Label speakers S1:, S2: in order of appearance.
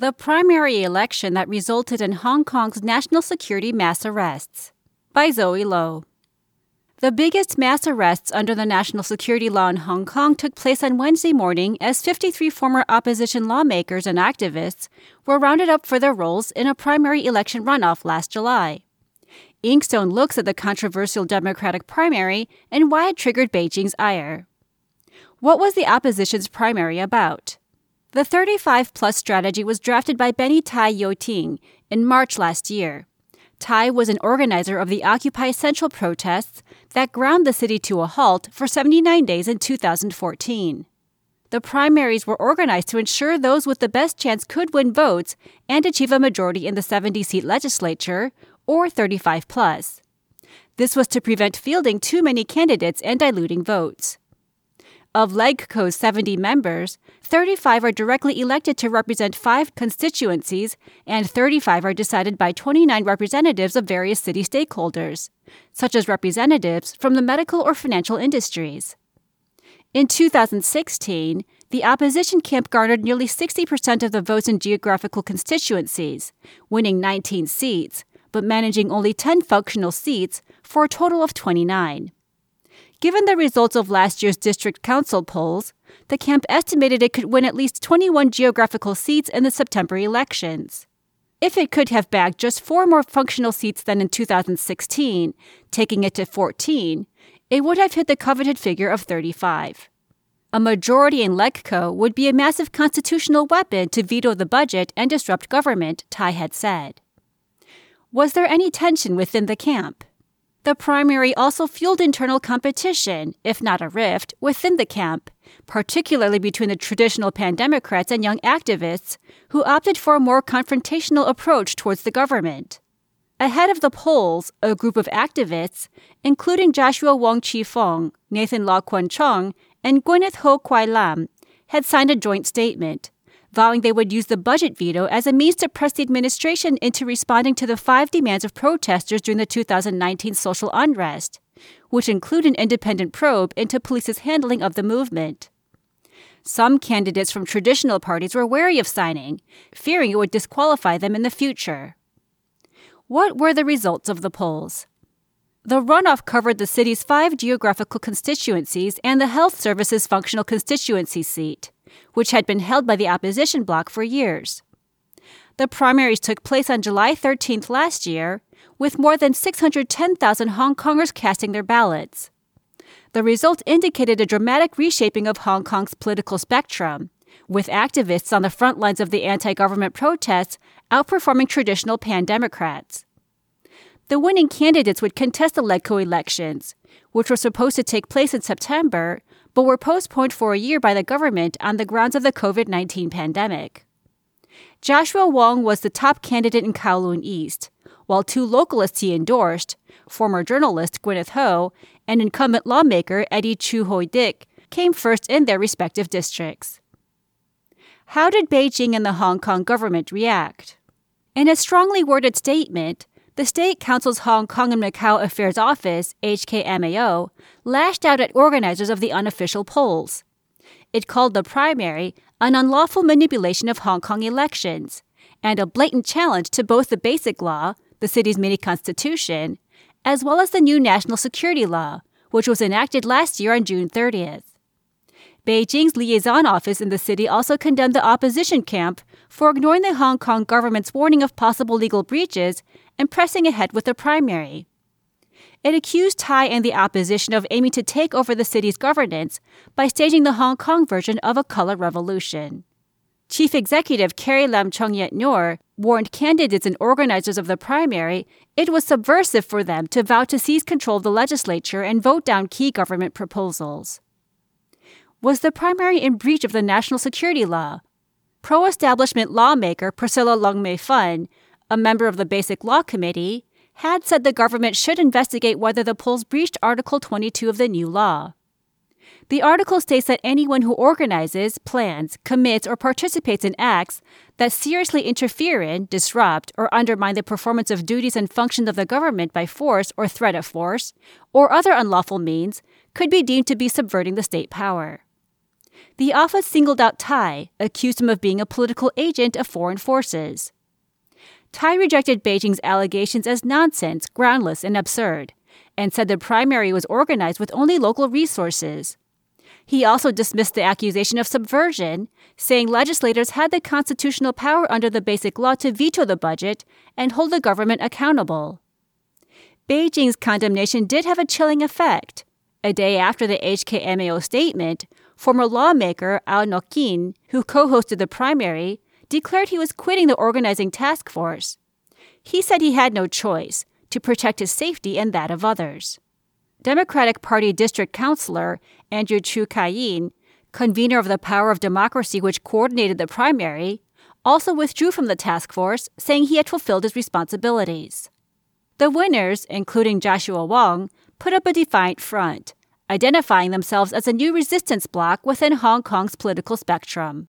S1: the primary election that resulted in Hong Kong's national security mass arrests. By Zoe Low. The biggest mass arrests under the national security law in Hong Kong took place on Wednesday morning as 53 former opposition lawmakers and activists were rounded up for their roles in a primary election runoff last July. Inkstone looks at the controversial Democratic primary and why it triggered Beijing's ire. What was the opposition's primary about? The 35 plus strategy was drafted by Benny Tai Yiu-ting in March last year. Tai was an organizer of the Occupy Central protests that ground the city to a halt for 79 days in 2014. The primaries were organized to ensure those with the best chance could win votes and achieve a majority in the 70 seat legislature, or 35 plus. This was to prevent fielding too many candidates and diluting votes. Of LegCo's 70 members, 35 are directly elected to represent five constituencies, and 35 are decided by 29 representatives of various city stakeholders, such as representatives from the medical or financial industries. In 2016, the opposition camp garnered nearly 60% of the votes in geographical constituencies, winning 19 seats, but managing only 10 functional seats for a total of 29. Given the results of last year's district council polls, the camp estimated it could win at least 21 geographical seats in the September elections. If it could have bagged just four more functional seats than in 2016, taking it to 14, it would have hit the coveted figure of 35. A majority in LegCo would be a massive constitutional weapon to veto the budget and disrupt government, Tai had said. Was there any tension within the camp? The primary also fueled internal competition, if not a rift, within the camp, particularly between the traditional pan Democrats and young activists who opted for a more confrontational approach towards the government. Ahead of the polls, a group of activists, including Joshua Wong Chi Fong, Nathan Law Kwun Chong, and Gwyneth Ho Kwai Lam, had signed a joint statement vowing they would use the budget veto as a means to press the administration into responding to the five demands of protesters during the 2019 social unrest, which include an independent probe into police's handling of the movement. Some candidates from traditional parties were wary of signing, fearing it would disqualify them in the future. What were the results of the polls? The runoff covered the city's five geographical constituencies and the Health Services Functional Constituency seat which had been held by the opposition bloc for years. The primaries took place on July 13th last year, with more than 610,000 Hong Kongers casting their ballots. The result indicated a dramatic reshaping of Hong Kong's political spectrum, with activists on the front lines of the anti government protests outperforming traditional pan Democrats. The winning candidates would contest the LegCo elections, which were supposed to take place in September, but were postponed for a year by the government on the grounds of the COVID 19 pandemic. Joshua Wong was the top candidate in Kowloon East, while two localists he endorsed, former journalist Gwyneth Ho and incumbent lawmaker Eddie Chu Hoi Dick, came first in their respective districts. How did Beijing and the Hong Kong government react? In a strongly worded statement, the State Council's Hong Kong and Macau Affairs Office, HKMAO, lashed out at organizers of the unofficial polls. It called the primary an unlawful manipulation of Hong Kong elections and a blatant challenge to both the Basic Law, the city's mini constitution, as well as the new national security law, which was enacted last year on June 30th. Beijing's liaison office in the city also condemned the opposition camp for ignoring the Hong Kong government's warning of possible legal breaches and pressing ahead with the primary. It accused Tai and the opposition of aiming to take over the city's governance by staging the Hong Kong version of a color revolution. Chief Executive Carrie Lam Cheng Yuet-ngor warned candidates and organizers of the primary it was subversive for them to vow to seize control of the legislature and vote down key government proposals. Was the primary in breach of the national security law? Pro establishment lawmaker Priscilla Leung Mei-fun a member of the Basic Law Committee, had said the government should investigate whether the polls breached Article 22 of the new law. The article states that anyone who organizes, plans, commits, or participates in acts that seriously interfere in, disrupt, or undermine the performance of duties and functions of the government by force or threat of force, or other unlawful means, could be deemed to be subverting the state power. The office singled out Tai, accused him of being a political agent of foreign forces. Tai rejected Beijing's allegations as nonsense, groundless, and absurd, and said the primary was organized with only local resources. He also dismissed the accusation of subversion, saying legislators had the constitutional power under the Basic Law to veto the budget and hold the government accountable. Beijing's condemnation did have a chilling effect. A day after the HKMAO statement, former lawmaker Au Nok-hin, who co-hosted the primary, declared he was quitting the organizing task force. He said he had no choice to protect his safety and that of others. Democratic Party District Councilor Andrew Chiu Ka-yin, convener of the Power of Democracy which coordinated the primary, also withdrew from the task force, saying he had fulfilled his responsibilities. The winners, including Joshua Wong, put up a defiant front, identifying themselves as a new resistance bloc within Hong Kong's political spectrum.